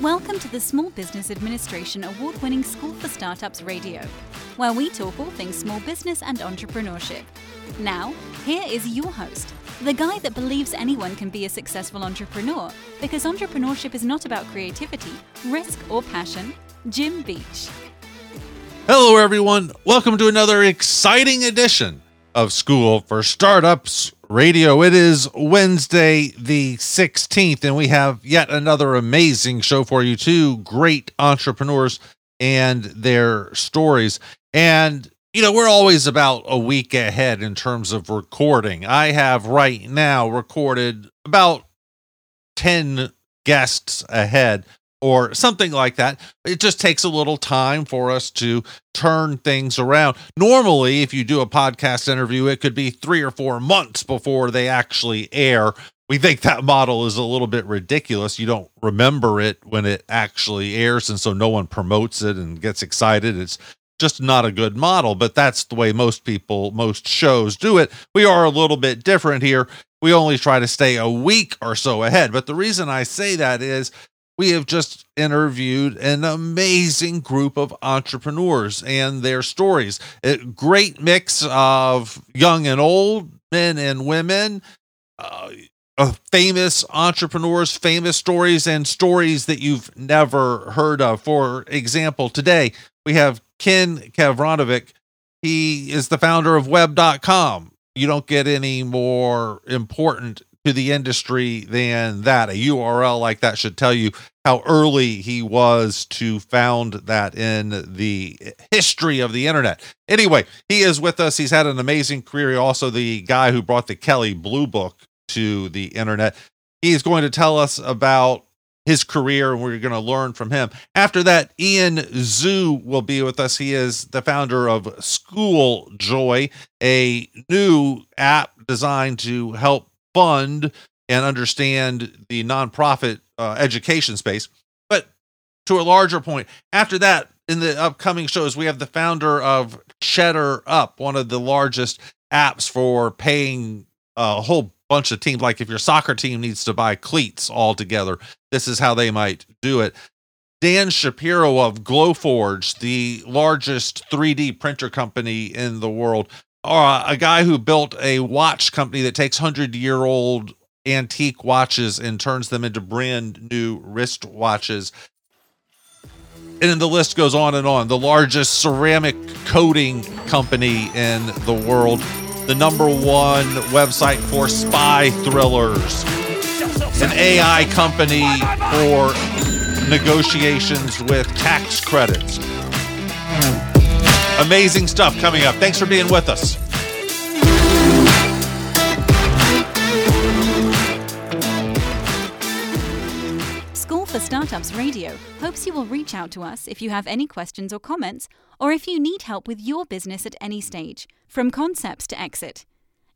Welcome to the Small Business Administration award winning School for Startups Radio, where we talk all things small business and entrepreneurship. Now, here is your host, the guy that believes anyone can be a successful entrepreneur because entrepreneurship is not about creativity, risk, or passion, Jim Beach. Hello, everyone. Welcome to another exciting edition of School for Startups Radio. It is Wednesday, the 16th, and we have yet another amazing show for you. Two great entrepreneurs and their stories. And, you know, we're always about a week ahead in terms of recording. I have right now recorded about 10 guests ahead or something like that. It just takes a little time for us to turn things around. Normally, if you do a podcast interview, it could be three or four months before they actually air. We think that model is a little bit ridiculous. You don't remember it when it actually airs, and so no one promotes it and gets excited. It's just not a good model, but that's the way most people, most shows do it. We are a little bit different here. We only try to stay a week or so ahead. But the reason I say that is we have just interviewed an amazing group of entrepreneurs and their stories. A great mix of young and old, men and women, uh, uh, famous entrepreneurs, famous stories, and stories that you've never heard of. For example, today we have Ken Gavranovic. He is the founder of Web.com. You don't get any more important to the industry than that. A URL like that should tell you how early he was to found that in the history of the internet. Anyway, he is with us. He's had an amazing career. Also, the guy who brought the Kelly Blue Book to the internet. He's going to tell us about his career and we're going to learn from him. After that, Ian Zhu will be with us. He is the founder of School Joy, a new app designed to help fund and understand the nonprofit uh, education space. But to a larger point, after that, in the upcoming shows, we have the founder of Cheddar Up, one of the largest apps for paying a whole bunch of teams. Like if your soccer team needs to buy cleats all together, this is how they might do it. Dan Shapiro of Glowforge, the largest 3D printer company in the world, uh, a guy who built a watch company that takes 100 year old antique watches and turns them into brand new wrist watches. And then the list goes on and on. The largest ceramic coating company in the world, the number one website for spy thrillers, an AI company for negotiations with tax credits. Amazing stuff coming up. Thanks for being with us. School for Startups Radio hopes you will reach out to us if you have any questions or comments, or if you need help with your business at any stage, from concepts to exit.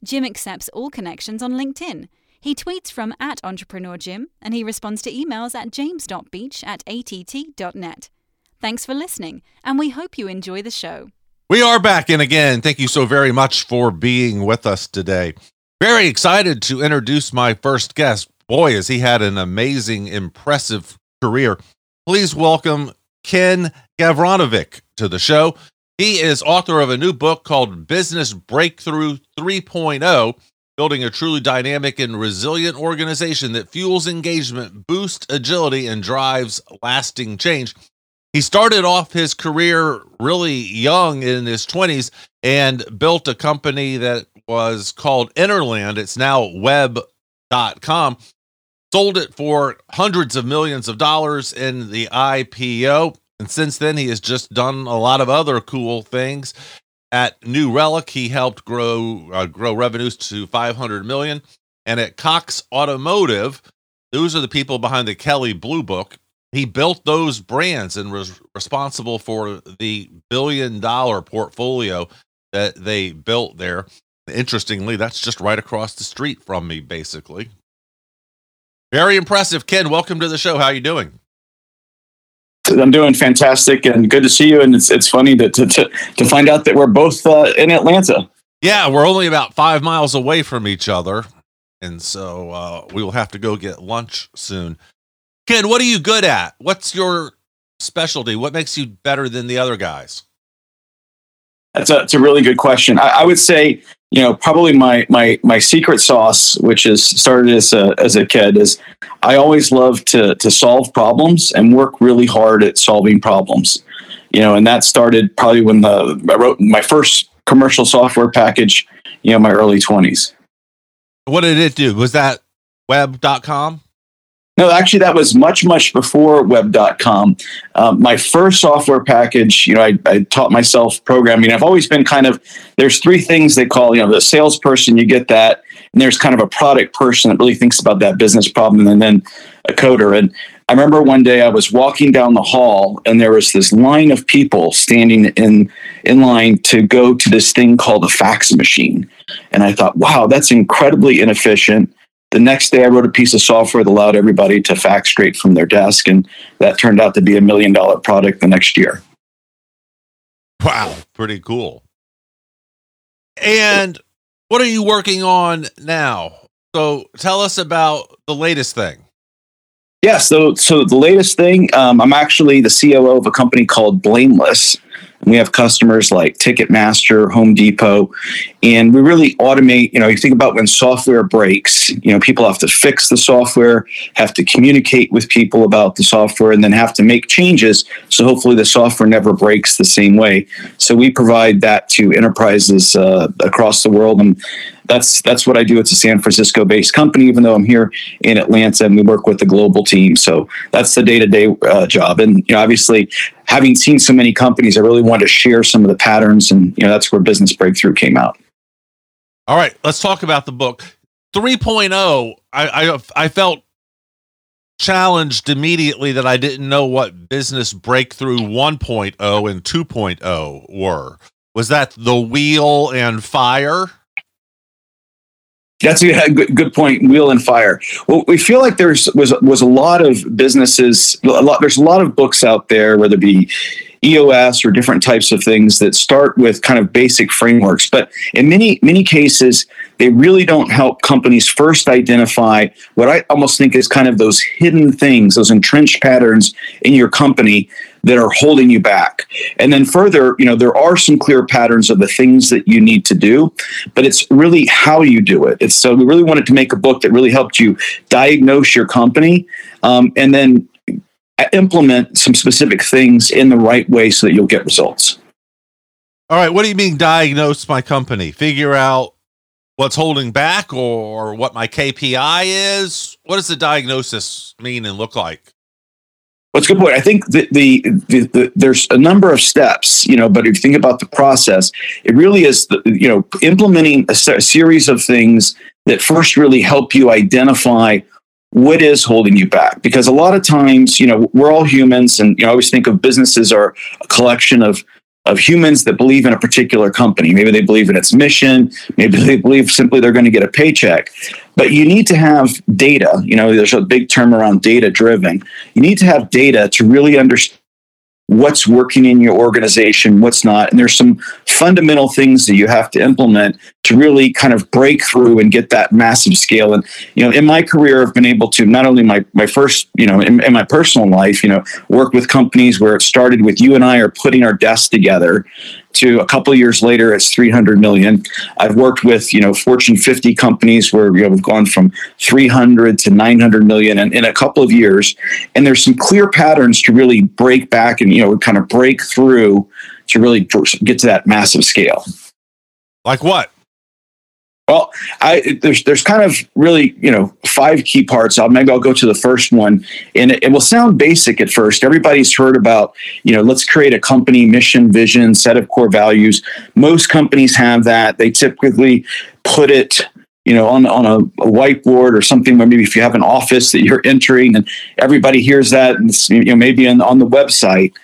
Jim accepts all connections on LinkedIn. He tweets from at Entrepreneur Jim, and he responds to emails at james.beach at att.net. Thanks for listening, and we hope you enjoy the show. We are back, and again, thank you so very much for being with us today. Very excited to introduce my first guest. Boy, has he had an amazing, impressive career. Please welcome Ken Gavranovic to the show. He is author of a new book called Business Breakthrough 3.0 Building a Truly Dynamic and Resilient Organization that Fuels Engagement, Boosts Agility, and Drives Lasting Change. He started off his career really young in his 20s and built a company that was called Interland. It's now web.com. Sold it for hundreds of millions of dollars in the IPO. And since then, he has just done a lot of other cool things. At New Relic, he helped grow uh, grow revenues to 500 million. And at Cox Automotive, those are the people behind the Kelly Blue Book. He built those brands and was responsible for the billion dollar portfolio that they built there. Interestingly, that's just right across the street from me, basically. Very impressive, Ken. Welcome to the show. How you doing? I'm doing fantastic and good to see you. And it's it's funny to to to, to find out that we're both uh, in Atlanta. Yeah, we're only about five miles away from each other, and so uh, we will have to go get lunch soon. Ken, what are you good at? What's your specialty? What makes you better than the other guys? That's a, that's a really good question. I, I would say you know probably my my my secret sauce which is started as a as a kid is i always love to to solve problems and work really hard at solving problems you know and that started probably when the i wrote my first commercial software package you know my early 20s what did it do was that web.com no, actually, that was much, much before web.com. Um, my first software package, you know, I, I, taught myself programming. I've always been kind of, there's three things they call, you know, the salesperson, you get that. And there's kind of a product person that really thinks about that business problem and then a coder. And I remember one day I was walking down the hall and there was this line of people standing in, in line to go to this thing called a fax machine. And I thought, wow, that's incredibly inefficient the next day, I wrote a piece of software that allowed everybody to fax straight from their desk, and that turned out to be a million dollar product the next year. Wow, pretty cool. And what are you working on now? So tell us about the latest thing. Yeah, so so the latest thing, um, I'm actually the COO of a company called Blameless, And we have customers like Ticketmaster, Home Depot, and we really automate. You know, you think about when software breaks, you know, people have to fix the software, have to communicate with people about the software, and then have to make changes. So hopefully the software never breaks the same way. So we provide that to enterprises uh, across the world. And that's that's what I do. It's a San Francisco based company, even though I'm here in Atlanta and we work with the global team. So that's the day to day job. And you know, obviously, having seen so many companies, I really wanted to share some of the patterns, and you know, that's where Business Breakthrough came out. All right, let's talk about the book 3.0. I I, I felt challenged immediately that I didn't know what Business Breakthrough 1.0 and 2.0 were. Was that the wheel and fire? That's a good point. Wheel and fire. Well, we feel like there's was was a lot of businesses. A lot. There's a lot of books out there, whether it be EOS or different types of things that start with kind of basic frameworks. But in many many cases, they really don't help companies first identify what I almost think is kind of those hidden things, those entrenched patterns in your company that are holding you back. And then further, you know, there are some clear patterns of the things that you need to do, but it's really how you do it. It's so we really wanted to make a book that really helped you diagnose your company um, and then implement some specific things in the right way so that you'll get results. All right. What do you mean diagnose my company? Figure out what's holding back or what my KPI is? What does the diagnosis mean and look like? What's a good point. I think the, the, the, the, there's a number of steps, you know, but if you think about the process, it really is, the, you know, implementing a, a series of things that first really help you identify what is holding you back because a lot of times you know we're all humans and you know, i always think of businesses are a collection of of humans that believe in a particular company. Maybe they believe in its mission. Maybe they believe simply they're going to get a paycheck. But you need to have data. You know, there's a big term around data driven. You need to have data to really understand what's working in your organization, what's not. And there's some fundamental things that you have to implement to really kind of break through and get that massive scale. And, you know, in my career, I've been able to not only my, my first, you know, in, in my personal life, you know, work with companies where it started with you and I are putting our desks together to a couple years later it's 300 million. I've worked with you know fortune 50 companies where you know, we've gone from 300 to 900 million in, in a couple of years. And there's some clear patterns to really break back and you know kind of break through to really get to that massive scale. Like what well, I, there's there's kind of really you know five key parts. I'll maybe I'll go to the first one, and it, it, will sound basic at first. Everybody's heard about you know let's create a company mission, vision, set of core values. Most companies have that. They typically put it you know on on a, a whiteboard or something. Where Maybe if you have an office that you're entering, and everybody hears that, and you know maybe on, on the website.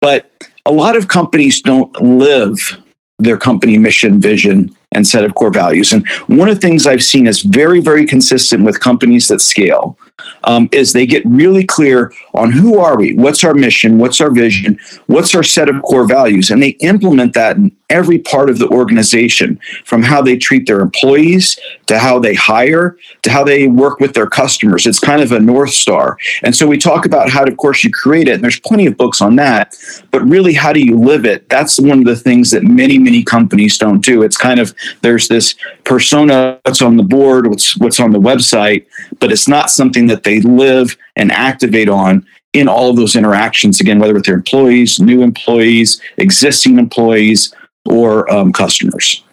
But a lot of companies don't live their company mission, vision, and set of core values. And one of the things I've seen is very, very consistent with companies that scale um, is they get really clear on who are we, what's our mission, what's our vision, what's our set of core values, and they implement that in every part of the organization, from how they treat their employees to how they hire to how they work with their customers. It's kind of a north star, and so we talk about how, to, of course, you create it. And there's plenty of books on that, but really, how do you live it? That's one of the things that many, many companies don't do. It's kind of there's this persona that's on the board, what's what's on the website, but it's not something that they live and activate on in all of those interactions again whether with their employees new employees existing employees or um, customers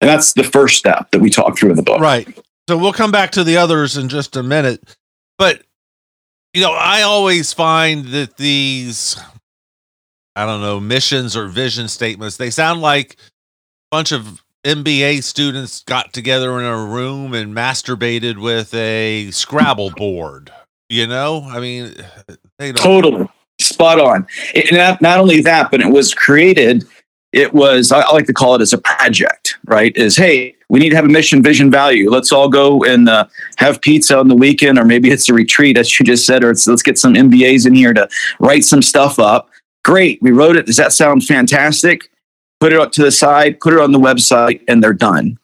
and that's the first step that we talk through in the book right so we'll come back to the others in just a minute but you know i always find that these i don't know missions or vision statements they sound like a bunch of MBA students got together in a room and masturbated with a Scrabble board. You know, I mean, they don't. totally spot on. It, not, not only that, but it was created. It was I like to call it as a project, right? Is hey, we need to have a mission, vision, value. Let's all go and uh, have pizza on the weekend, or maybe it's a retreat, as you just said, or let's get some MBAs in here to write some stuff up. Great, we wrote it. Does that sound fantastic? put it up to the side, put it on the website, and they're done.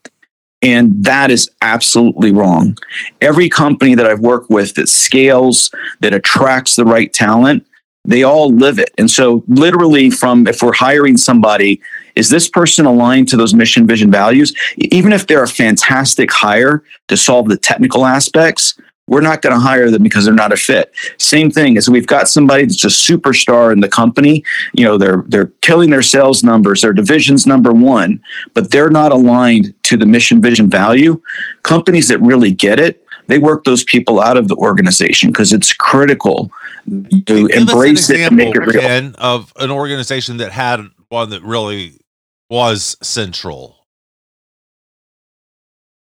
And that is absolutely wrong. Every company that I've worked with that scales, that attracts the right talent, they all live it. And so, literally, from if we're hiring somebody, is this person aligned to those mission, vision, values? Even if they're a fantastic hire to solve the technical aspects, we're not going to hire them because they're not a fit. Same thing as we've got somebody that's a superstar in the company. You know, they're they're killing their sales numbers, their division's number one, but they're not aligned to the mission, vision, value. Companies that really get it, they work those people out of the organization because it's critical to Give embrace it and make it real. Again, of an organization that had one that really was central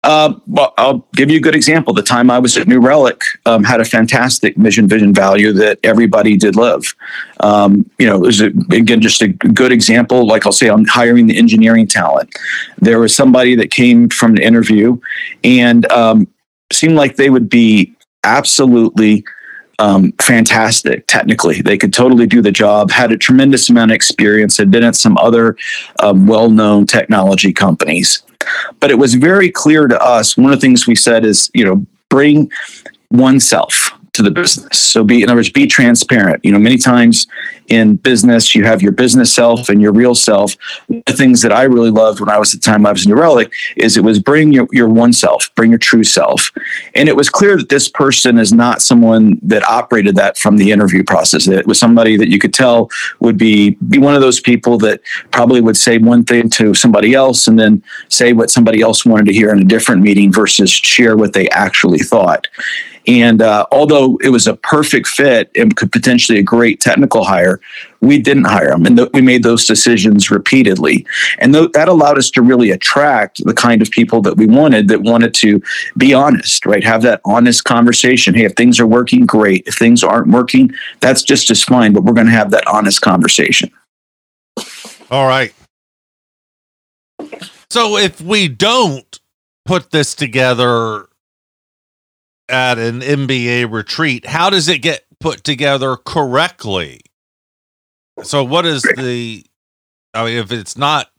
uh, well, I'll give you a good example. The time I was at New Relic um, had a fantastic mission, vision, value that everybody did live. Um, you know, it was a, again just a good example. Like I'll say, I'm hiring the engineering talent. There was somebody that came from an interview and um, seemed like they would be absolutely um, fantastic technically. They could totally do the job, had a tremendous amount of experience, had been at some other um, well known technology companies. But it was very clear to us. One of the things we said is, you know, bring oneself to the business. So be, in other words, be transparent. You know, many times in business, you have your business self and your real self. The things that I really loved when I was at time I was in New Relic is it was bring your, your one self, bring your true self. And it was clear that this person is not someone that operated that from the interview process. It was somebody that you could tell would be, be one of those people that probably would say one thing to somebody else and then say what somebody else wanted to hear in a different meeting versus share what they actually thought. And uh, although it was a perfect fit and could potentially a great technical hire, we didn't hire him. And th- we made those decisions repeatedly. And th- that allowed us to really attract the kind of people that we wanted that wanted to be honest, right? Have that honest conversation. Hey, if things are working, great. If things aren't working, that's just as fine, but we're going to have that honest conversation. All right. So if we don't put this together at an MBA retreat, how does it get put together correctly? So, what is the, I mean, if it's not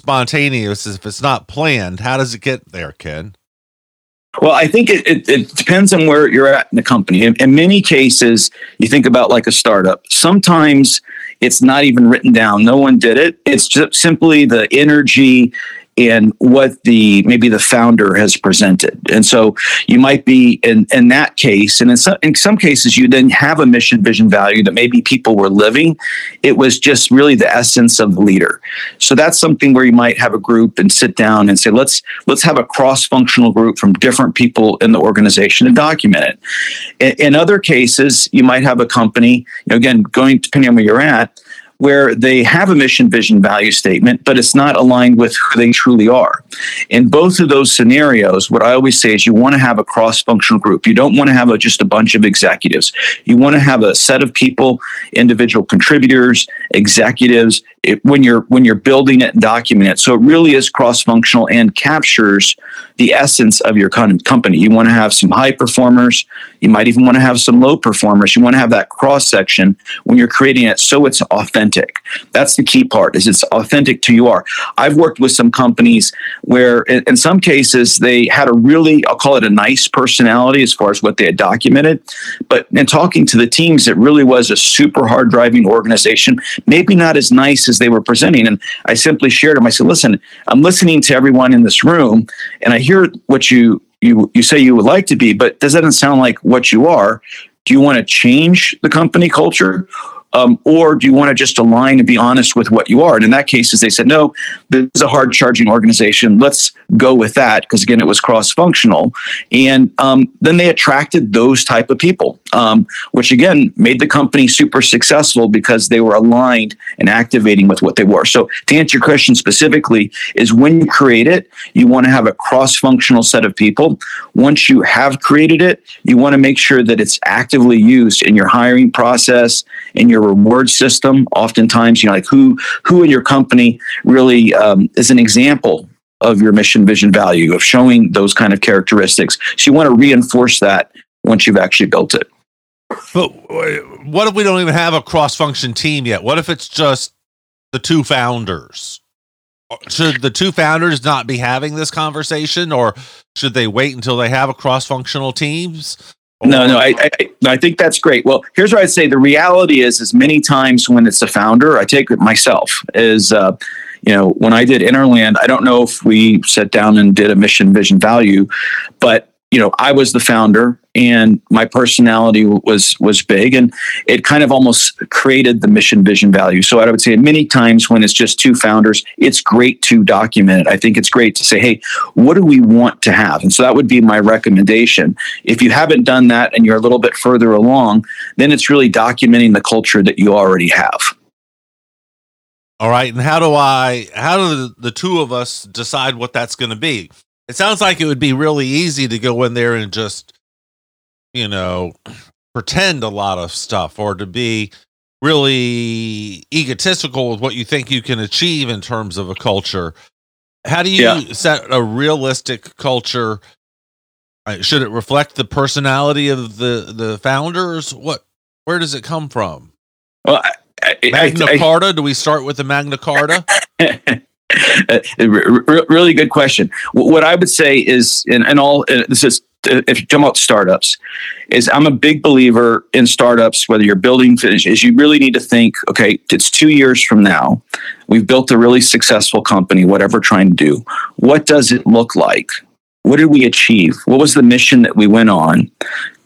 spontaneous, if it's not planned, how does it get there, Ken? Well, I think it, it, it, depends on where you're at in the company. In, in, many cases, you think about like a startup. Sometimes it's not even written down. No one did it. It's just simply the energy in what the maybe the founder has presented. And so you might be in, in that case, and in some, in some cases, you then have a mission, vision, value that maybe people were living. It was just really the essence of the leader. So that's something where you might have a group and sit down and say, let's let's have a cross-functional group from different people in the organization and document it. In, in other cases, you might have a company, you know, again, going depending on where you're at, where they have a mission, vision, value statement, but it's not aligned with who they truly are. In both of those scenarios, what I always say is you want to have a cross functional group. You don't want to have a, just a bunch of executives. You want to have a set of people, individual contributors, executives, it, when you're when you're building it and documenting it. So it really is cross functional and captures the essence of your company. You want to have some high performers. You might even want to have some low performers. You want to have that cross section when you're creating it so it's authentic. That's the key part is it's authentic to you are. I've worked with some companies where in some cases they had a really I'll call it a nice personality as far as what they had documented, but in talking to the teams it really was a super hard driving organization, maybe not as nice as they were presenting and I simply shared them I said, "Listen, I'm listening to everyone in this room and I hear what you you you say you would like to be, but does that sound like what you are? Do you want to change the company culture? Um, or do you want to just align and be honest with what you are? And in that case, as they said, no, this is a hard charging organization. Let's go with that because again, it was cross functional, and um, then they attracted those type of people, um, which again made the company super successful because they were aligned and activating with what they were. So to answer your question specifically, is when you create it, you want to have a cross functional set of people. Once you have created it, you want to make sure that it's actively used in your hiring process in your reward system. Oftentimes, you know, like who who in your company really um, is an example of your mission, vision, value of showing those kind of characteristics. So you want to reinforce that once you've actually built it. But what if we don't even have a cross function team yet? What if it's just the two founders? Should the two founders not be having this conversation, or should they wait until they have a cross functional teams? No, no, I, I, I think that's great. Well, here's what I'd say: the reality is, is many times when it's a founder, I take it myself is, uh, you know, when I did Interland, I don't know if we sat down and did a mission, vision, value, but you know, I was the founder and my personality was was big and it kind of almost created the mission vision value. So I would say many times when it's just two founders, it's great to document it. I think it's great to say, hey, what do we want to have? And so that would be my recommendation. If you haven't done that and you're a little bit further along, then it's really documenting the culture that you already have. All right. And how do I how do the two of us decide what that's going to be? It sounds like it would be really easy to go in there and just, you know, pretend a lot of stuff or to be really egotistical with what you think you can achieve in terms of a culture. How do you yeah. set a realistic culture? Uh, should it reflect the personality of the the founders? What where does it come from? Well, I, I, Magna I, Carta. Do we start with the Magna Carta? really good question. What I would say is, in, in all, uh, this is uh, if you talk about startups, is I'm a big believer in startups. Whether you're building, is you really need to think. Okay, it's two years from now. We've built a really successful company. Whatever trying to do, what does it look like? What did we achieve? What was the mission that we went on?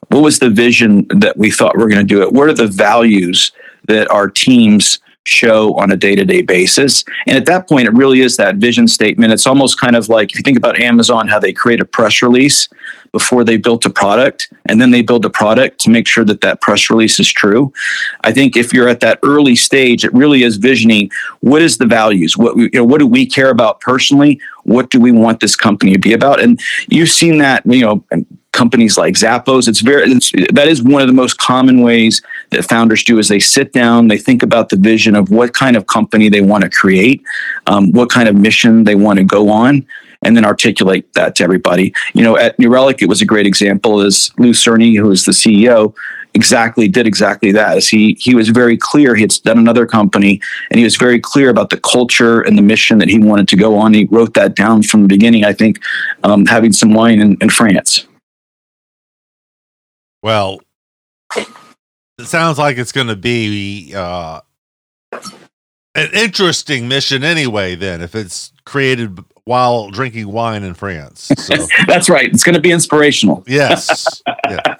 What was the vision that we thought we are going to do it? What are the values that our teams show on a day-to-day basis. And at that point it really is that vision statement. It's almost kind of like if you think about amazon how they create a press release before they built a product and then they build a product to make sure that that press release is true. I think if you're at that early stage it really is visioning what is the values? What you know what do we care about personally? What do we want this company to be about? And you've seen that you know companies like Zappos. It's very it's, that is one of the most common ways that founders do is they sit down, they think about the vision of what kind of company they want to create, um, what kind of mission they want to go on, and then articulate that to everybody. You know, at New Relic, it was a great example. Is Lew Cirne, who is the CEO, exactly did exactly that. As he he was very clear. He had done another company, and he was very clear about the culture and the mission that he wanted to go on. He wrote that down from the beginning. I think um, having some wine in, in France. Well, it sounds like it's going to be uh, an interesting mission anyway. Then, if it's created while drinking wine in France, so. that's right. It's going to be inspirational. Yes. yeah.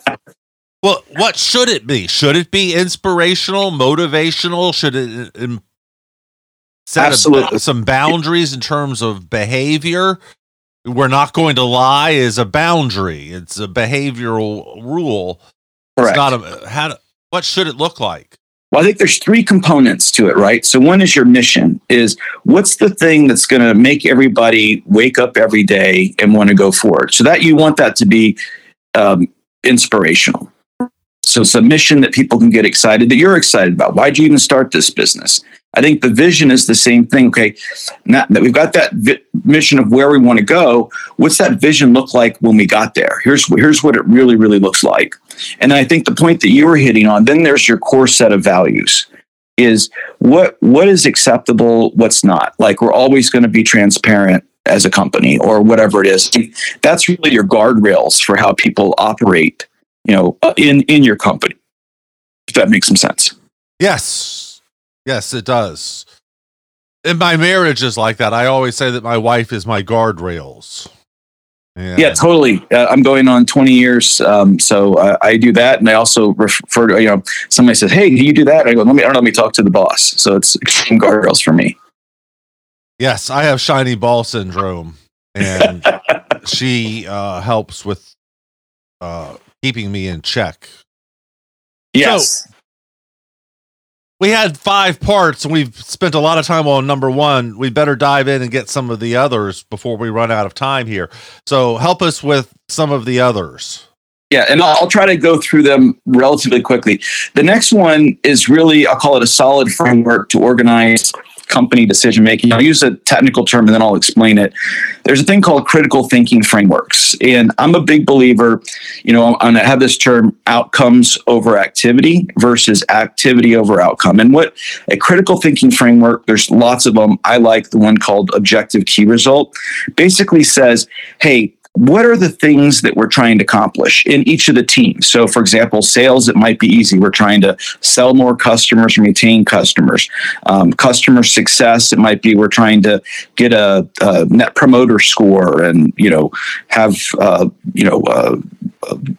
Well, what should it be? Should it be inspirational, motivational? Should it um, set some boundaries in terms of behavior? We're not going to lie is a boundary. It's a behavioral rule. Correct. It's not a how. What should it look like? Well, I think there's three components to it, right? So one is your mission is what's the thing that's going to make everybody wake up every day and want to go forward. So that you want that to be um, inspirational. So it's a mission that people can get excited that you're excited about. Why'd you even start this business? I think the vision is the same thing. Okay, now that we've got that vi- mission of where we want to go, what's that vision look like when we got there? Here's here's what it really really looks like. And I think the point that you were hitting on, then there's your core set of values. Is what what is acceptable, what's not. Like we're always going to be transparent as a company or whatever it is. That's really your guardrails for how people operate, you know, in in your company. If that makes some sense. Yes. Yes, it does. And my marriage is like that. I always say that my wife is my guardrails. And yeah, totally. Uh, I'm going on 20 years, um, so uh, I do that, and I also refer to you know somebody says, "Hey, do you do that?" I go, "Let me, I don't know, let me talk to the boss." So it's extreme guardrails for me. Yes, I have shiny ball syndrome, and she uh, helps with uh, keeping me in check. Yes. So, we had five parts and we've spent a lot of time on number one. We better dive in and get some of the others before we run out of time here. So help us with some of the others. Yeah, and I'll try to go through them relatively quickly. The next one is really, I'll call it a solid framework to organize company decision making. I'll use a technical term and then I'll explain it. There's a thing called critical thinking frameworks. And I'm a big believer, you know, going to have this term outcomes over activity versus activity over outcome. And what a critical thinking framework, there's lots of them. I like the one called objective key result, basically says, hey, what are the things that we're trying to accomplish in each of the teams? So, for example, sales, it might be easy. We're trying to sell more customers retain customers. Um, customer success, it might be we're trying to get a, a net promoter score and, you know, have, uh, you know, uh,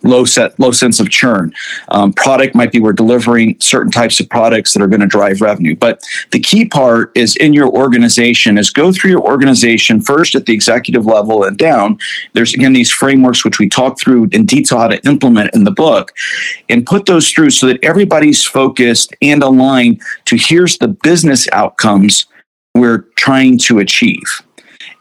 low set low sense of churn. Um, product might be we're delivering certain types of products that are going to drive revenue. But the key part is in your organization is go through your organization first at the executive level and down. There's again these frameworks which we talk through in detail how to implement in the book, and put those through so that everybody's focused and aligned to here's the business outcomes we're trying to achieve.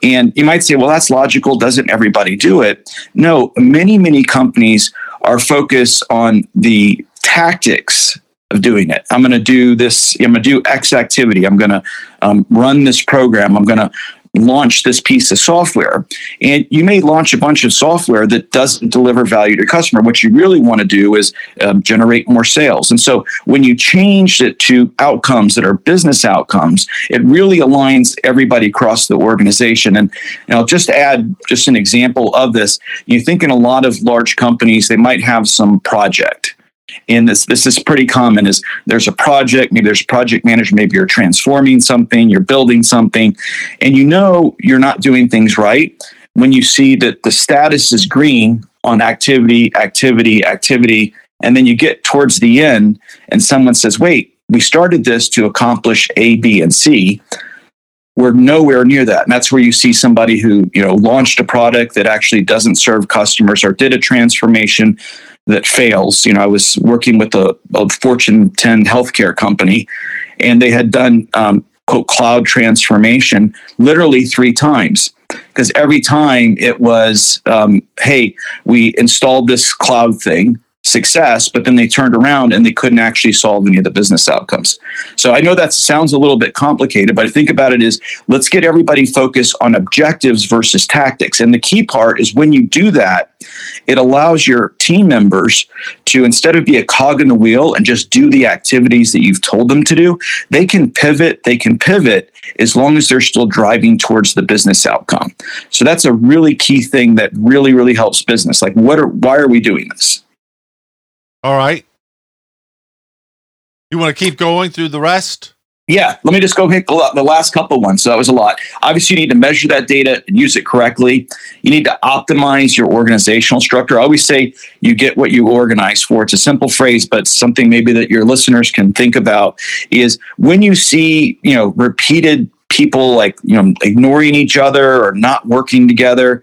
And you might say, well, that's logical. Doesn't everybody do it? No, many, many companies are focused on the tactics of doing it. I'm going to do this. I'm going to do X activity. I'm going to um, run this program. I'm going to launch this piece of software. And you may launch a bunch of software that doesn't deliver value to your customer. What you really want to do is um, generate more sales. And so when you change it to outcomes that are business outcomes, it really aligns everybody across the organization. And, and I'll just add just an example of this. You think in a lot of large companies, they might have some project and this this is pretty common is there's a project maybe there's a project manager maybe you're transforming something you're building something and you know you're not doing things right. When you see that the status is green on activity activity activity and then you get towards the end and someone says wait we started this to accomplish a b and c. We're nowhere near that. And that's where you see somebody who you know launched a product that actually doesn't serve customers or did a transformation that fails. You know, I was working with a, a Fortune 10 healthcare company, and they had done um, quote cloud transformation literally three times because every time it was, um, hey, we installed this cloud thing success, but then they turned around and they couldn't actually solve any of the business outcomes. So I know that sounds a little bit complicated, but I think about it is let's get everybody focused on objectives versus tactics. And the key part is when you do that, it allows your team members to instead of be a cog in the wheel and just do the activities that you've told them to do, they can pivot, they can pivot as long as they're still driving towards the business outcome. So that's a really key thing that really really helps business. Like what are why are we doing this? All right. You want to keep going through the rest? Yeah, let me just go hit the last couple ones. So that was a lot. Obviously, you need to measure that data and use it correctly. You need to optimize your organizational structure. I always say you get what you organize for. It's a simple phrase, but something maybe that your listeners can think about is when you see, you know, repeated people like, you know, ignoring each other or not working together,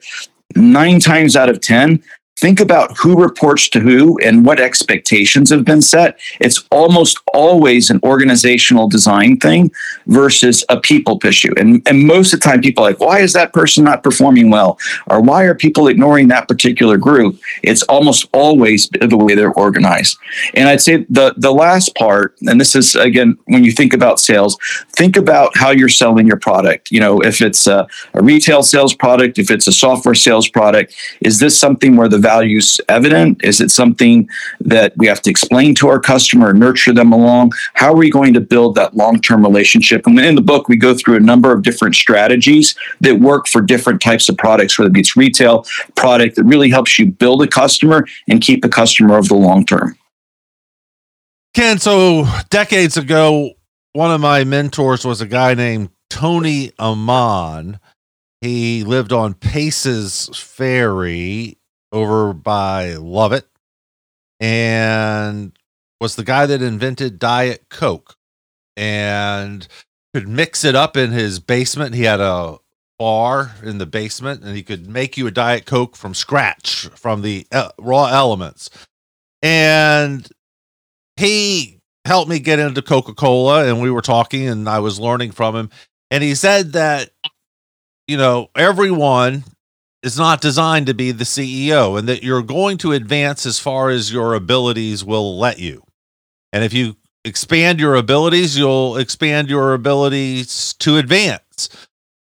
nine times out of 10, think about who reports to who and what expectations have been set. It's almost always an organizational design thing versus a people issue. And, and most of the time, people are like, why is that person not performing well? Or why are people ignoring that particular group? It's almost always the way they're organized. And I'd say the, the last part, and this is again, when you think about sales, think about how you're selling your product. You know, if it's a, a retail sales product, if it's a software sales product, is this something where the values evident? Is it something that we have to explain to our customer, nurture them along? How are we going to build that long term relationship? And in the book, we go through a number of different strategies that work for different types of products, whether it's retail product that really helps you build a customer and keep a customer over the long term. Ken, so decades ago, one of my mentors was a guy named Tony Amon. He lived on Paces Ferry over by Lovett and was the guy that invented Diet Coke and could mix it up in his basement. He had a bar in the basement and he could make you a Diet Coke from scratch from the uh, raw elements. And he helped me get into Coca Cola and we were talking and I was learning from him. And he said that, you know, everyone is not designed to be the CEO and that you're going to advance as far as your abilities will let you. And if you expand your abilities, you'll expand your abilities to advance.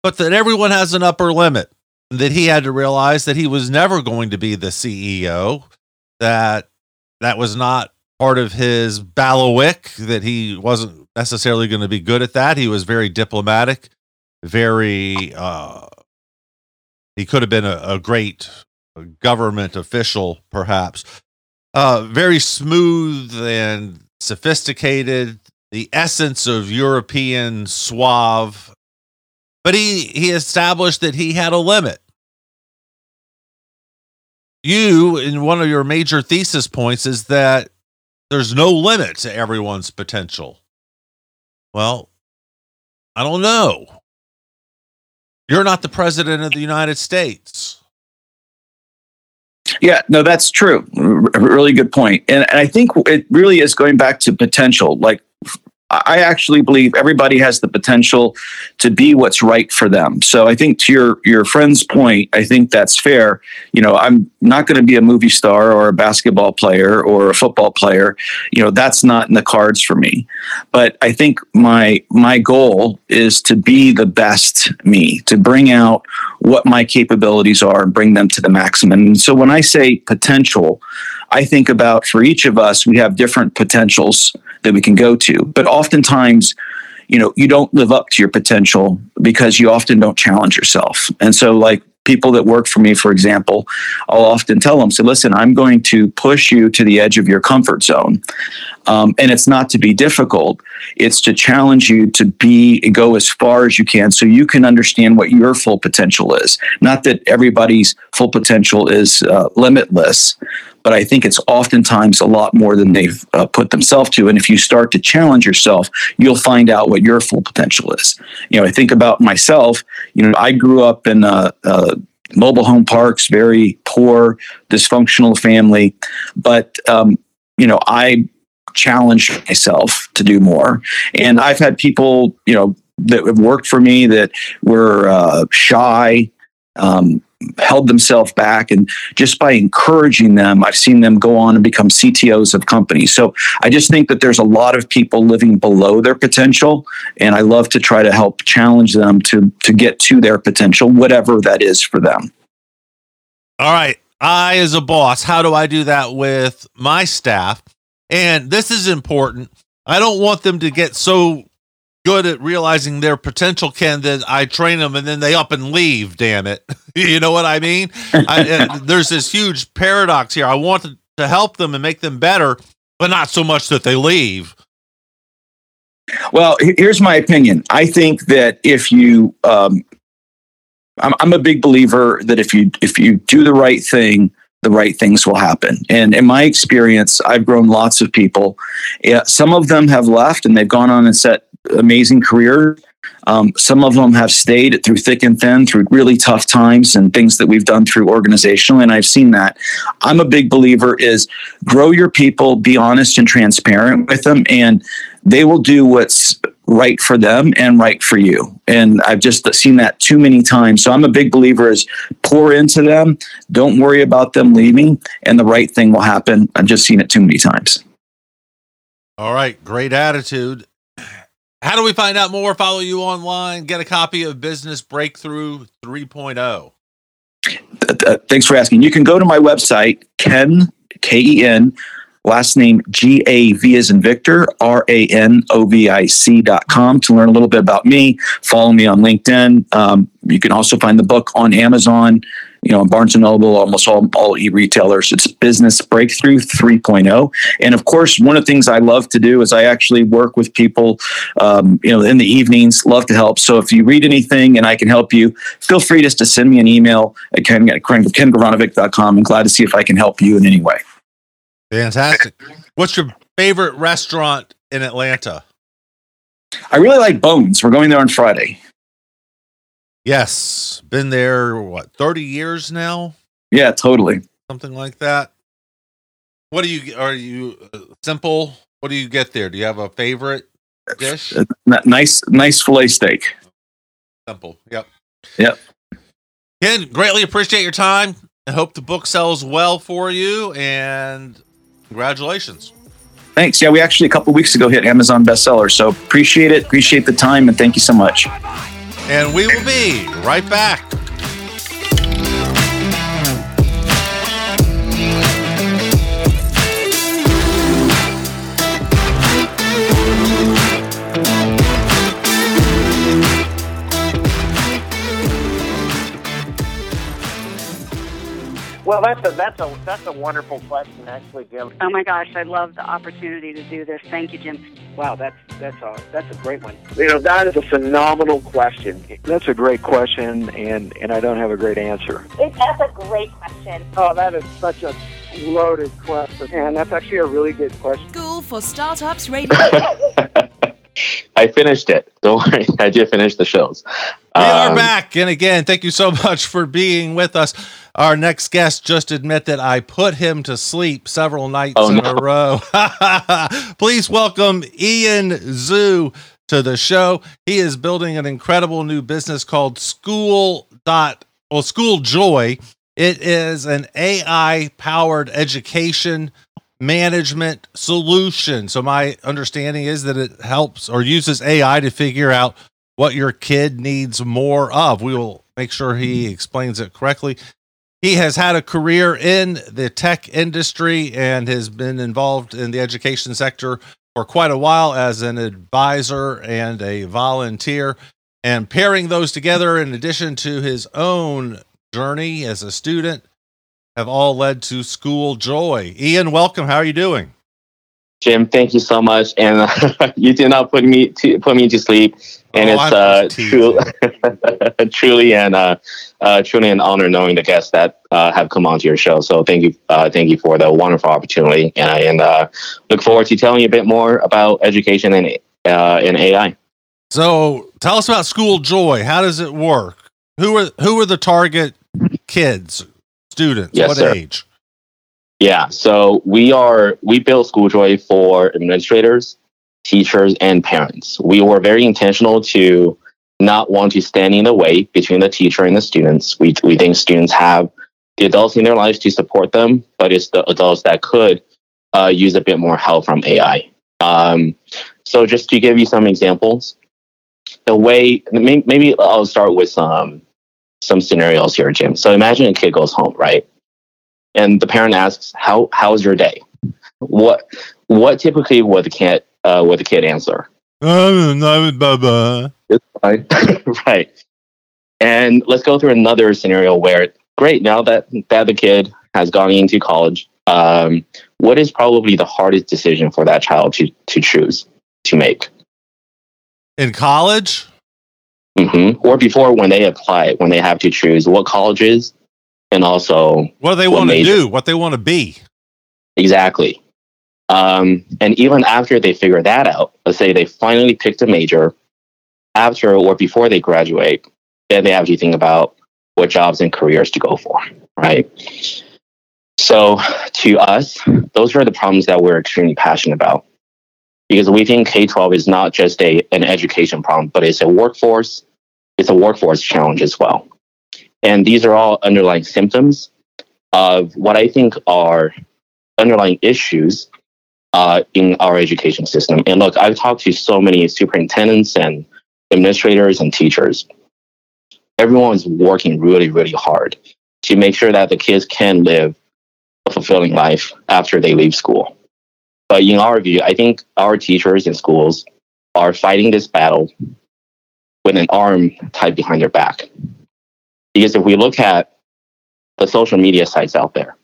But that everyone has an upper limit. That he had to realize that he was never going to be the CEO, that that was not part of his bailiwick, that he wasn't necessarily going to be good at that. He was very diplomatic, very uh, he could have been a, a great government official, perhaps. Uh, very smooth and sophisticated, the essence of European suave. But he, he established that he had a limit. You, in one of your major thesis points, is that there's no limit to everyone's potential. Well, I don't know. You're not the president of the United States. Yeah, no, that's true. R- really good point. And, and I think it really is going back to potential. Like I actually believe everybody has the potential to be what's right for them. So I think to your your friend's point, I think that's fair. You know, I'm not going to be a movie star or a basketball player or a football player. You know, that's not in the cards for me. But I think my my goal is to be the best me, to bring out what my capabilities are and bring them to the maximum. And so when I say potential, I think about for each of us, we have different potentials that we can go to. But oftentimes, you know, you don't live up to your potential because you often don't challenge yourself. And so, like people that work for me, for example, I'll often tell them, "So listen, I'm going to push you to the edge of your comfort zone, um, and it's not to be difficult. It's to challenge you to be go as far as you can, so you can understand what your full potential is. Not that everybody's full potential is uh, limitless." but I think it's oftentimes a lot more than they've uh, put themselves to. And if you start to challenge yourself, you'll find out what your full potential is. You know, I think about myself. You know, I grew up in uh, uh, mobile home parks, very poor, dysfunctional family, but um, you know, I challenged myself to do more, and I've had people, you know, that have worked for me that were uh, shy. Um, held themselves back and just by encouraging them i've seen them go on and become ctos of companies. So i just think that there's a lot of people living below their potential and i love to try to help challenge them to to get to their potential whatever that is for them. All right. I as a boss how do i do that with my staff? And this is important. I don't want them to get so good at realizing their potential, that I train them and then they up and leave. Damn it, you know what I mean? I, there's this huge paradox here. I want to, to help them and make them better, but not so much that they leave. Well, here's my opinion. I think that if you, um, I'm, I'm a big believer that if you if you do the right thing, the right things will happen. And in my experience, I've grown lots of people. Yeah, some of them have left and they've gone on and set amazing career. Um, some of them have stayed through thick and thin, through really tough times and things that we've done through organizationally. And I've seen that. I'm a big believer is grow your people, be honest and transparent with them, and they will do what's right for them and right for you. And I've just seen that too many times. So I'm a big believer is pour into them. Don't worry about them leaving and the right thing will happen. I've just seen it too many times. All right. Great attitude. How do we find out more? Follow you online, get a copy of Business Breakthrough 3.0. Thanks for asking. You can go to my website, Ken, K E N, last name G A V as in Victor, R A N O V I C dot com to learn a little bit about me. Follow me on LinkedIn. Um, you can also find the book on Amazon you know, Barnes and Noble, almost all, all e-retailers. It's Business Breakthrough 3.0. And of course, one of the things I love to do is I actually work with people, um, you know, in the evenings, love to help. So if you read anything and I can help you, feel free just to send me an email at ken, at kengavranovic.com. I'm glad to see if I can help you in any way. Fantastic. What's your favorite restaurant in Atlanta? I really like Bones. We're going there on Friday. Yes, been there what thirty years now. Yeah, totally. Something like that. What do you are you uh, simple? What do you get there? Do you have a favorite dish? Uh, nice, nice fillet steak. Simple. Yep. Yep. Ken, greatly appreciate your time. I hope the book sells well for you, and congratulations. Thanks. Yeah, we actually a couple weeks ago hit Amazon bestseller, so appreciate it. Appreciate the time, and thank you so much and we will be right back. Well, that's a that's a that's a wonderful question, actually, Jim. Oh my gosh, I love the opportunity to do this. Thank you, Jim. Wow, that's that's a that's a great one. You know, that is a phenomenal question. That's a great question, and and I don't have a great answer. It, that's a great question. Oh, that is such a loaded question, and that's actually a really good question. School for Startups Radio. I finished it. Don't worry, I did finish the shows. We um, are back, and again, thank you so much for being with us. Our next guest just admit that I put him to sleep several nights oh, in no. a row. Please welcome Ian Zhu to the show. He is building an incredible new business called School dot well School Joy. It is an AI powered education management solution. So my understanding is that it helps or uses AI to figure out what your kid needs more of. We will make sure he mm-hmm. explains it correctly. He has had a career in the tech industry and has been involved in the education sector for quite a while as an advisor and a volunteer. And pairing those together, in addition to his own journey as a student, have all led to School Joy. Ian, welcome. How are you doing? Jim, thank you so much, and uh, you did not put me to put me to sleep, and oh, it's uh, true, truly and uh, uh, truly an honor knowing the guests that uh, have come onto your show. So thank you, uh, thank you for the wonderful opportunity, and, and uh, look forward to telling you a bit more about education and uh, and AI. So tell us about School Joy. How does it work? Who are who are the target kids, students? Yes, what sir. age? Yeah, so we are we build Schooljoy for administrators, teachers, and parents. We were very intentional to not want to stand in the way between the teacher and the students. We we think students have the adults in their lives to support them, but it's the adults that could uh, use a bit more help from AI. Um, so just to give you some examples, the way maybe I'll start with some some scenarios here, Jim. So imagine a kid goes home, right? And the parent asks, "How how's your day?" What what typically would the kid uh, would the kid answer? It's fine. Right. And let's go through another scenario where, great, now that that the kid has gone into college, um, what is probably the hardest decision for that child to to choose to make? In college, mm-hmm. or before when they apply, when they have to choose what colleges and also what do they want to do, what they want to be. Exactly. Um, and even after they figure that out, let's say they finally picked a major, after or before they graduate, then they have to think about what jobs and careers to go for, right? So to us, those are the problems that we're extremely passionate about. Because we think K 12 is not just a, an education problem, but it's a workforce, it's a workforce challenge as well. And these are all underlying symptoms of what I think are underlying issues uh, in our education system. And look, I've talked to so many superintendents and administrators and teachers. Everyone is working really, really hard to make sure that the kids can live a fulfilling life after they leave school. But in our view, I think our teachers in schools are fighting this battle with an arm tied behind their back. Because if we look at the social media sites out there,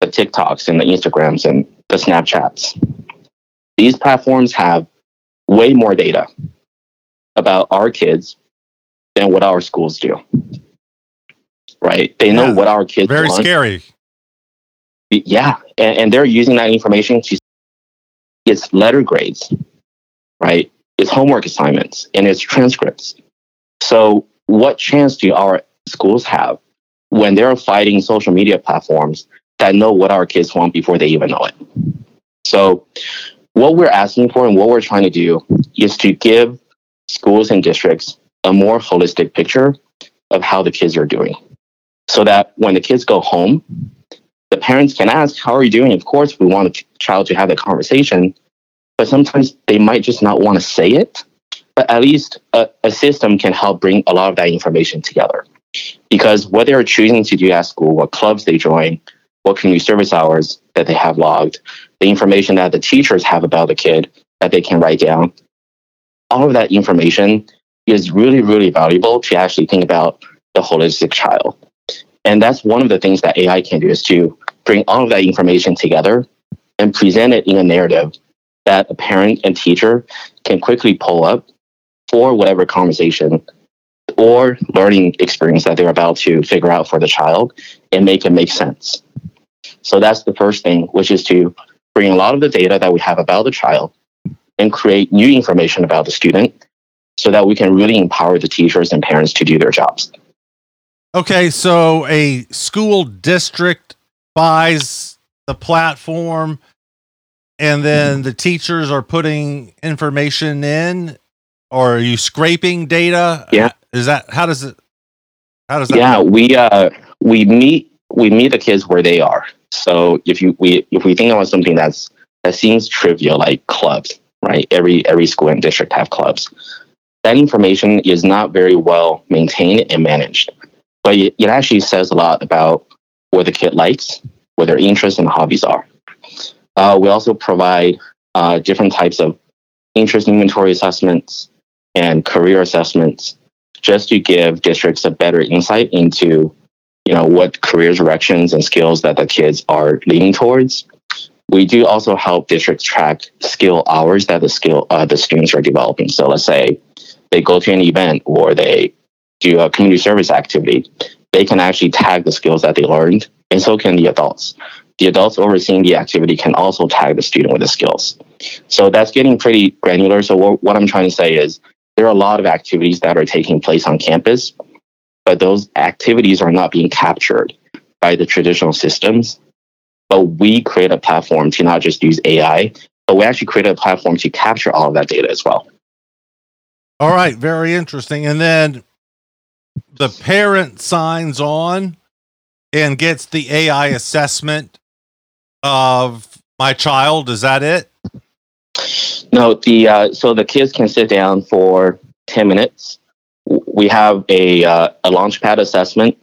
the TikToks and the Instagrams and the Snapchats, these platforms have way more data about our kids than what our schools do. Right? They know Yeah, what our kids Very want. scary. Yeah, and, and they're using that information to it's letter grades, right? It's homework assignments and it's transcripts. So, what chance do our schools have when they're fighting social media platforms that know what our kids want before they even know it? So, what we're asking for and what we're trying to do is to give schools and districts a more holistic picture of how the kids are doing so that when the kids go home, the parents can ask, How are you doing? Of course, we want a child to have that conversation, but sometimes they might just not want to say it. But at least a, a system can help bring a lot of that information together. Because what they're choosing to do at school, what clubs they join, what community service hours that they have logged, the information that the teachers have about the kid that they can write down, all of that information is really, really valuable to actually think about the holistic child. And that's one of the things that AI can do is to bring all of that information together and present it in a narrative that a parent and teacher can quickly pull up for whatever conversation or learning experience that they're about to figure out for the child and make it make sense. So that's the first thing, which is to bring a lot of the data that we have about the child and create new information about the student so that we can really empower the teachers and parents to do their jobs. Okay, so a school district buys the platform and then the teachers are putting information in or are you scraping data? Yeah. Is that how does it how does that yeah we uh we meet we meet the kids where they are. So if you we if we think about something that's that seems trivial like clubs right? Every every school and district have clubs. That information is not very well maintained and managed. But it, it actually says a lot about what the kid likes what their interests and hobbies are. Uh, we also provide uh, different types of interest inventory assessments and career assessments just to give districts a better insight into you know what career directions and skills that the kids are leaning towards. We do also help districts track skill hours that the skill uh, the students are developing. So let's say they go to an event or they do a community service activity they can actually tag the skills that they learned and so can the adults. The adults overseeing the activity can also tag the student with the skills. So that's getting pretty granular. So what, what i'm trying to say is there are a lot of activities that are taking place on campus, but those activities are not being captured by the traditional systems. But we create a platform to not just use AI, but we actually create a platform to capture all of that data as well. All right, very interesting. And then the parent signs on and gets the AI assessment of my child. Is that it? No, the uh, so the kids can sit down for ten minutes. We have a uh, a launchpad assessment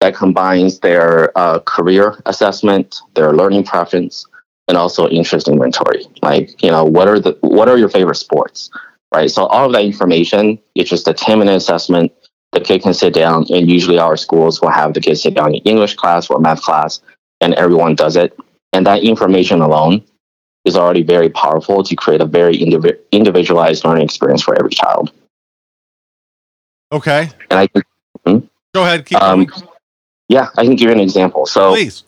that combines their uh, career assessment, their learning preference, and also interest inventory. Like you know, what are the what are your favorite sports, right? So all of that information it's just a ten minute assessment. The kid can sit down, and usually our schools will have the kids sit down in English class or math class, and everyone does it. And that information alone is already very powerful to create a very indivi- individualized learning experience for every child. Okay. And I can, Go ahead. Keep um, yeah, I can give you an example. So Please.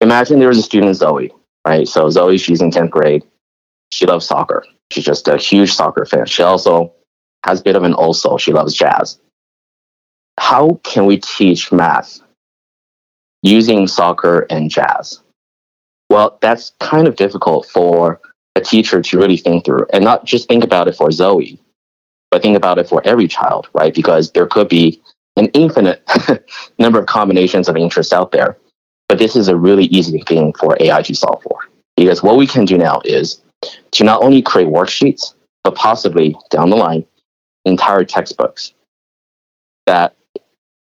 imagine there was a student, Zoe, right? So Zoe, she's in 10th grade. She loves soccer. She's just a huge soccer fan. She also has a bit of an old soul. She loves jazz. How can we teach math using soccer and jazz? Well, that's kind of difficult for a teacher to really think through and not just think about it for Zoe, but think about it for every child, right? Because there could be an infinite number of combinations of interests out there. But this is a really easy thing for AI to solve for. Because what we can do now is to not only create worksheets, but possibly down the line, entire textbooks that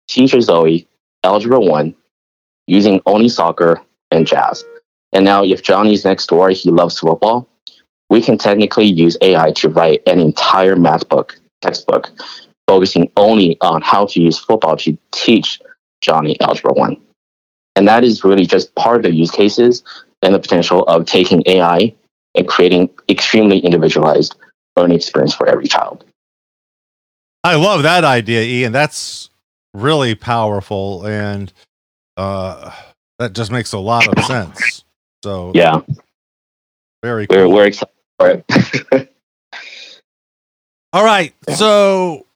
teaches Zoe Algebra 1 using only soccer and jazz. And now, if Johnny's next door, he loves football, we can technically use AI to write an entire math book, textbook, focusing only on how to use football to teach Johnny Algebra 1. And that is really just part of the use cases and the potential of taking AI and creating extremely individualized learning experience for every child. I love that idea, Ian. That's really powerful and uh, that just makes a lot of sense. So yeah, very cool. We're, we're excited for it. All right. So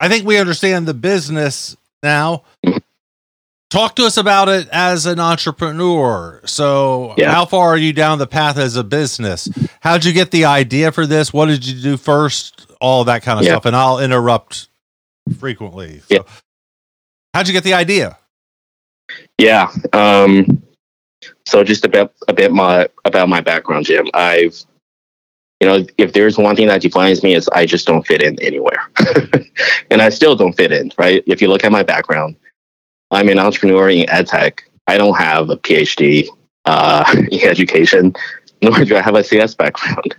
I think we understand the business now. Talk to us about it as an entrepreneur. So, Yeah. how far are you down the path as a business? How'd you get the idea for this? What did you do first? All that kind of Yeah. stuff. And I'll interrupt frequently. So, Yeah. How'd you get the idea? Yeah. Um, so just a bit, a bit my, about my background, Jim. I've, you know, if there's one thing that defines me is I just don't fit in anywhere, and I still don't fit in. Right? If you look at my background, I'm an entrepreneur in ed tech. I don't have a PhD uh, in education, nor do I have a CS background.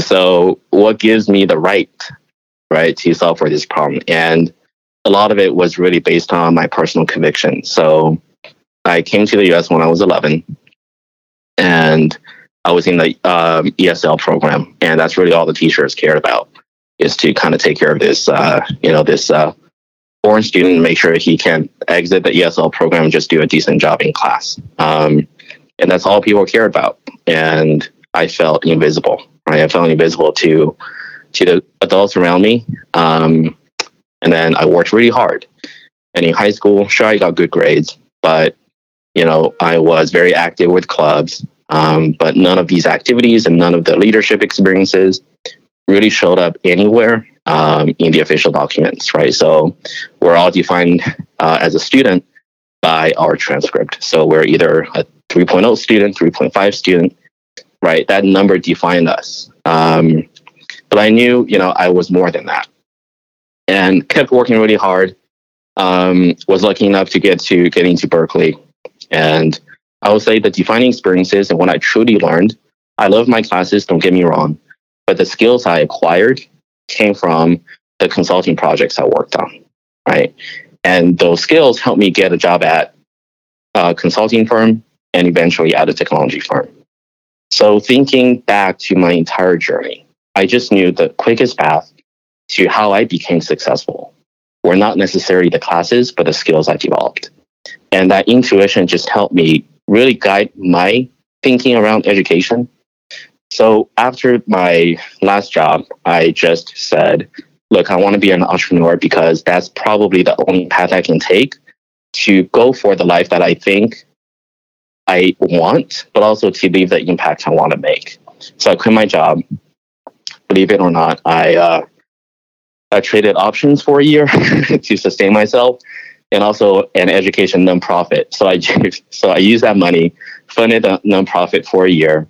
So, what gives me the right, right, to solve for this problem? And a lot of it was really based on my personal conviction. So I came to the US when I was 11 and I was in the um, ESL program. And that's really all the teachers cared about is to kind of take care of this, uh, you know, this uh, foreign student make sure he can exit the ESL program and just do a decent job in class. Um, and that's all people cared about. And I felt invisible, right? I felt invisible to, to the adults around me. Um, and then I worked really hard. And in high school, sure, I got good grades, but you know, I was very active with clubs. Um, but none of these activities and none of the leadership experiences really showed up anywhere um, in the official documents, right? So we're all defined uh, as a student by our transcript. So we're either a 3.0 student, 3.5 student, right? That number defined us. Um, but I knew, you know, I was more than that and kept working really hard. Um, was lucky enough to get to get into Berkeley, and I would say the defining experiences and what I truly learned. I love my classes. Don't get me wrong, but the skills I acquired came from the consulting projects I worked on, right? And those skills helped me get a job at a consulting firm and eventually at a technology firm. So thinking back to my entire journey, I just knew the quickest path to how I became successful were not necessarily the classes, but the skills I developed. And that intuition just helped me really guide my thinking around education. So after my last job, I just said, look, I want to be an entrepreneur because that's probably the only path I can take to go for the life that I think I want, but also to leave the impact I want to make. So I quit my job. Believe it or not, I uh, I traded options for a year to sustain myself, and also an education nonprofit. So I so I used that money, funded a nonprofit for a year,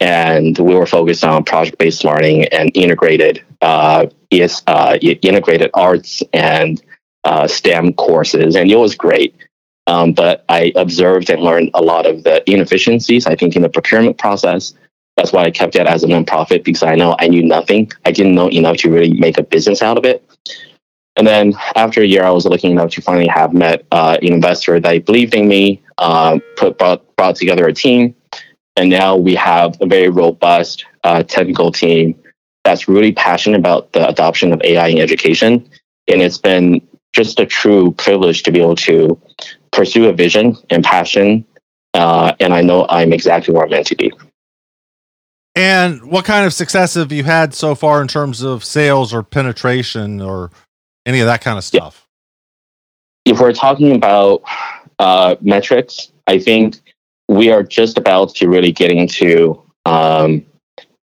and we were focused on project-based learning and integrated uh, ES, uh, integrated arts and uh, STEM courses, and it was great. Um, but I observed and learned a lot of the inefficiencies. I think in the procurement process. That's why I kept it as a nonprofit because I know I knew nothing. I didn't know enough to really make a business out of it. And then after a year, I was lucky enough to finally have met uh, an investor that believed in me, uh, put brought, brought together a team, and now we have a very robust uh, technical team that's really passionate about the adoption of AI in education. And it's been just a true privilege to be able to pursue a vision and passion. Uh, and I know I'm exactly where I'm meant to be. And what kind of success have you had so far in terms of sales or penetration or any of that kind of stuff? If we're talking about uh, metrics, I think we are just about to really get into um,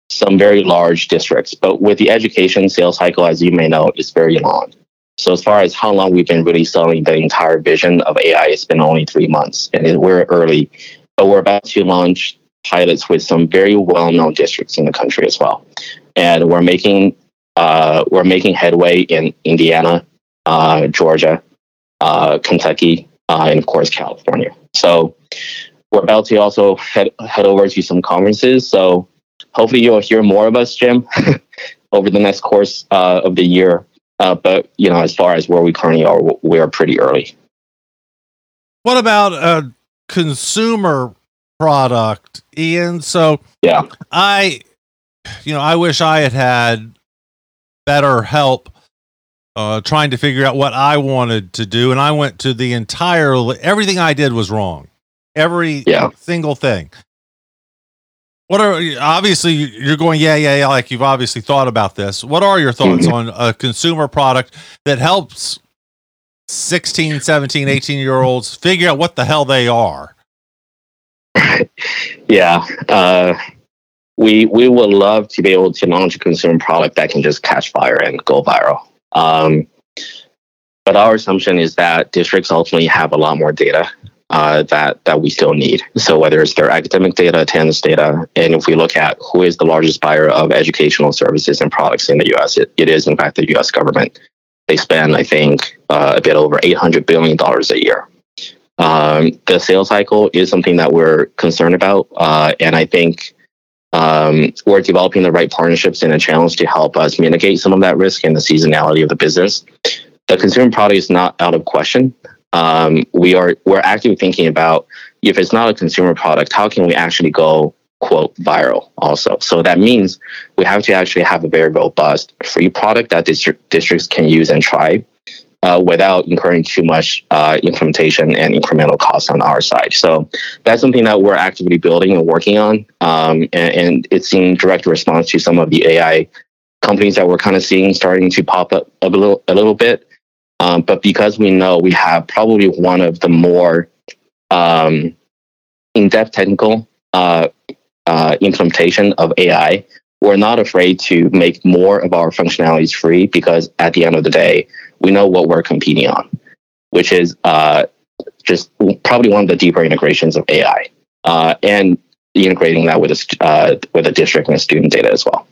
some very large districts. But with the education sales cycle, as you may know, is very long. So as far as how long we've been really selling the entire vision of AI, it's been only three months, and we're early. But we're about to launch pilots with some very well-known districts in the country as well, and we're making uh, we're making headway in Indiana, uh, Georgia, uh, Kentucky, uh, and of course California. So we're about to also head head over to some conferences. So hopefully you'll hear more of us, Jim, over the next course uh, of the year. Uh, but you know, as far as where we currently are, we are pretty early. What about a consumer product, Ian? So yeah, I, you know, I wish I had had better help uh, trying to figure out what I wanted to do, and I went to the entire everything I did was wrong, every yeah. single thing. What are obviously you're going, yeah, yeah, yeah, like you've obviously thought about this. What are your thoughts mm-hmm. on a consumer product that helps 16, 17, 18 year olds figure out what the hell they are? yeah. Uh, we we would love to be able to launch a consumer product that can just catch fire and go viral. Um, but our assumption is that districts ultimately have a lot more data uh, that that we still need. So whether it's their academic data, attendance data, and if we look at who is the largest buyer of educational services and products in the U.S., it, it is in fact the U.S. government. They spend, I think, uh, a bit over eight hundred billion dollars a year. Um, the sales cycle is something that we're concerned about, uh, and I think um, we're developing the right partnerships and channels to help us mitigate some of that risk and the seasonality of the business. The consumer product is not out of question um, we are we're actively thinking about if it's not a consumer product, how can we actually go quote viral also? So that means we have to actually have a very robust free product that district, districts can use and try. Uh, without incurring too much uh, implementation and incremental costs on our side. So that's something that we're actively building and working on. Um, and, and, it's in direct response to some of the AI companies that we're kind of seeing starting to pop up a little, a little bit. Um, but because we know we have probably one of the more um, in-depth technical uh, uh, implementation of AI, we're not afraid to make more of our functionalities free because at the end of the day, we know what we're competing on, which is uh, just probably one of the deeper integrations of AI uh, and integrating that with a, uh, with a district and student data as well.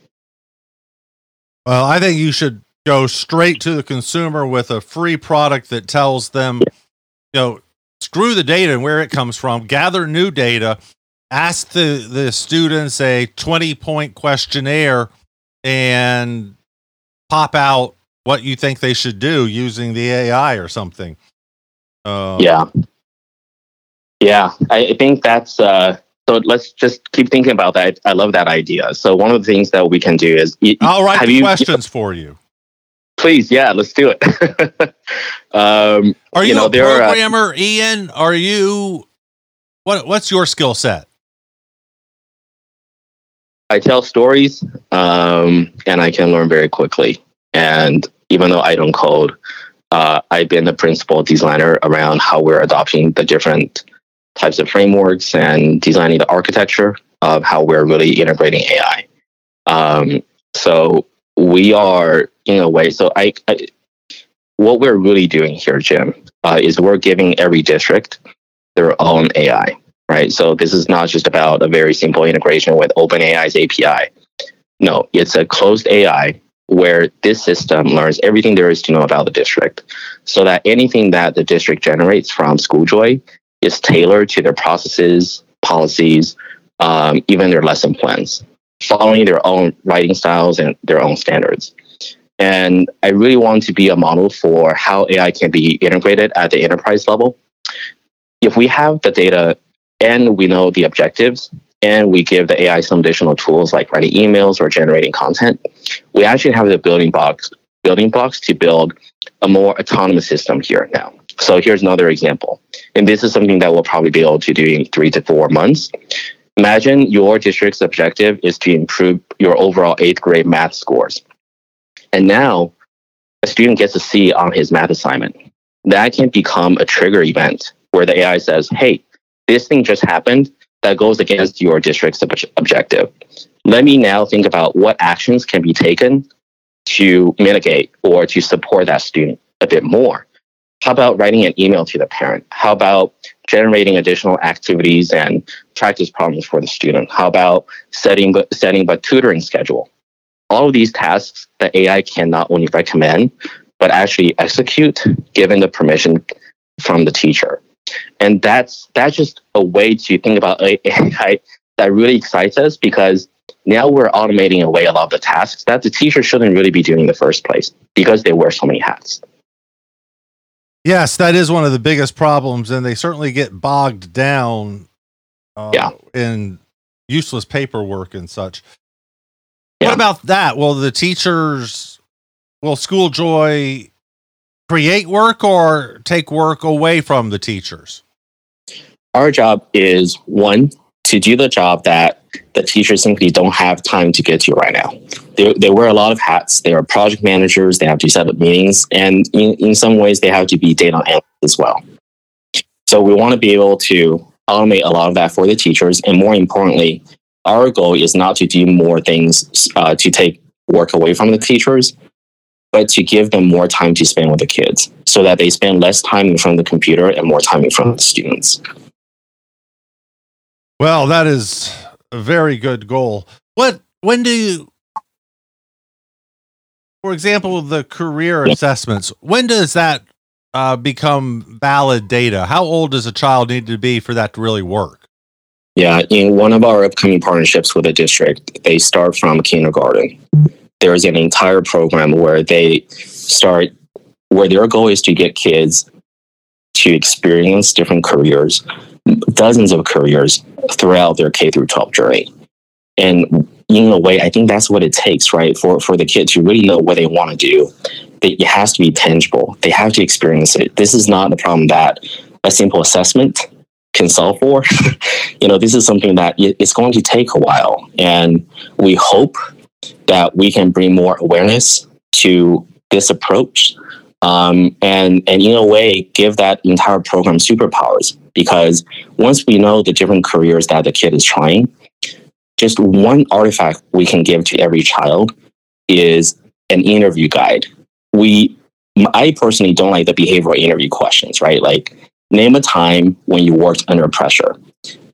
Well, I think you should go straight to the consumer with a free product that tells them, you know, screw the data and where it comes from, gather new data, ask the, the students a 20 point questionnaire and pop out what you think they should do using the AI or something. Uh, yeah. Yeah. I think that's, uh, so let's just keep thinking about that. I love that idea. So one of the things that we can do is I'll write the you, questions for you. Please, yeah, let's do it. um, are you, you know, a programmer, are, uh, Ian? Are you what? What's your skill set? I tell stories, um, and I can learn very quickly. And even though I don't code, uh, I've been the principal designer around how we're adopting the different types of frameworks and designing the architecture of how we're really integrating AI. Um, so we are in a way. So I, I what we're really doing here, Jim, uh, is we're giving every district their own AI, right? So this is not just about a very simple integration with OpenAI's API. No, it's a closed AI where this system learns everything there is to know about the district, so that anything that the district generates from Schooljoy is tailored to their processes, policies, um, even their lesson plans following their own writing styles and their own standards. And I really want to be a model for how AI can be integrated at the enterprise level. If we have the data and we know the objectives, and we give the AI some additional tools like writing emails or generating content, we actually have the building blocks building blocks to build a more autonomous system here now. So here's another example. And this is something that we'll probably be able to do in three to four months Imagine your district's objective is to improve your overall eighth grade math scores. And now a student gets a C on his math assignment. That can become a trigger event where the AI says, hey, this thing just happened that goes against your district's ob- objective. Let me now think about what actions can be taken to mitigate or to support that student a bit more. How about writing an email to the parent? How about generating additional activities and practice problems for the student? How about setting setting a tutoring schedule? All of these tasks that AI can not only recommend, but actually execute given the permission from the teacher. And that's that's just a way to think about AI that really excites us because now we're automating away a lot of the tasks that the teacher shouldn't really be doing in the first place because they wear so many hats. Yes, that is one of the biggest problems, and they certainly get bogged down uh, yeah. in useless paperwork and such. Yeah. What about that? Will the teachers, will School Joy create work or take work away from the teachers? Our job is one, to do the job that the teachers simply don't have time to get to right now. They, they wear a lot of hats. They are project managers. They have to set up meetings. And in, in some ways, they have to be data analysts as well. So we want to be able to automate a lot of that for the teachers. And more importantly, our goal is not to do more things uh, to take work away from the teachers, but to give them more time to spend with the kids so that they spend less time in front of the computer and more time in front of the students. Well, that is a very good goal. What when do you for example the career assessments, when does that uh, become valid data? How old does a child need to be for that to really work? Yeah, in one of our upcoming partnerships with a district, they start from kindergarten. There is an entire program where they start where their goal is to get kids to experience different careers, dozens of careers throughout their K through 12 journey. And in a way, I think that's what it takes, right? For for the kid to really know what they want to do. It has to be tangible. They have to experience it. This is not a problem that a simple assessment can solve for. you know, this is something that it's going to take a while. And we hope that we can bring more awareness to this approach um, and and in a way give that entire program superpowers. Because once we know the different careers that the kid is trying just one artifact we can give to every child is an interview guide. We i personally don't like the behavioral interview questions right? Like name a time when you worked under pressure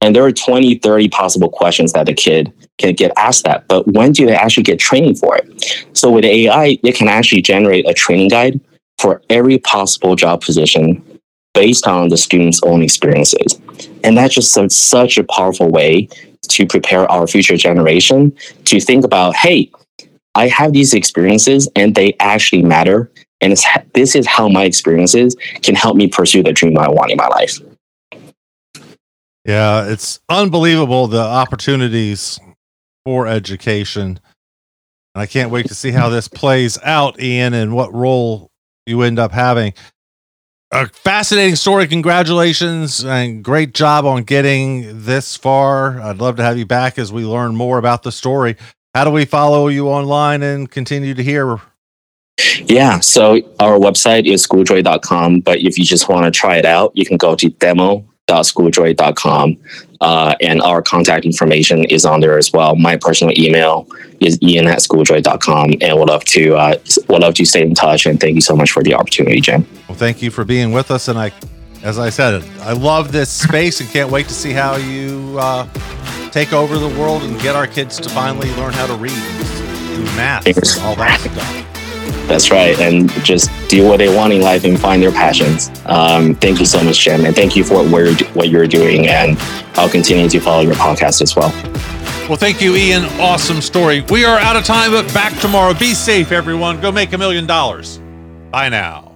and there are 20 30 possible questions that the kid can get asked that but when do they actually get training for it so with ai it can actually generate a training guide for every possible job position based on the student's own experiences. And that's just some, such a powerful way to prepare our future generation to think about hey, I have these experiences and they actually matter. And this is how my experiences can help me pursue the dream I want in my life. Yeah, it's unbelievable the opportunities for education. And I can't wait to see how this plays out, Ian, and what role you end up having. A fascinating story. Congratulations and great job on getting this far. I'd love to have you back as we learn more about the story. How do we follow you online and continue to hear? Yeah, so our website is schooljoy.com, but if you just want to try it out, you can go to demo schooljoy.com. Uh, and our contact information is on there as well. My personal email is ian at schooljoy.com. And we'll love to uh, we'll love to stay in touch. And thank you so much for the opportunity, Jim. Well, thank you for being with us. And I, as I said, I love this space and can't wait to see how you uh, take over the world and get our kids to finally learn how to read do math all that stuff. That's right. And just do what they want in life and find their passions. Um, thank you so much, Jim. And thank you for what, you're, what you're doing. And I'll continue to follow your podcast as well. Well, thank you, Ian. Awesome story. We are out of time, but back tomorrow. Be safe, everyone. Go make a million dollars. Bye now.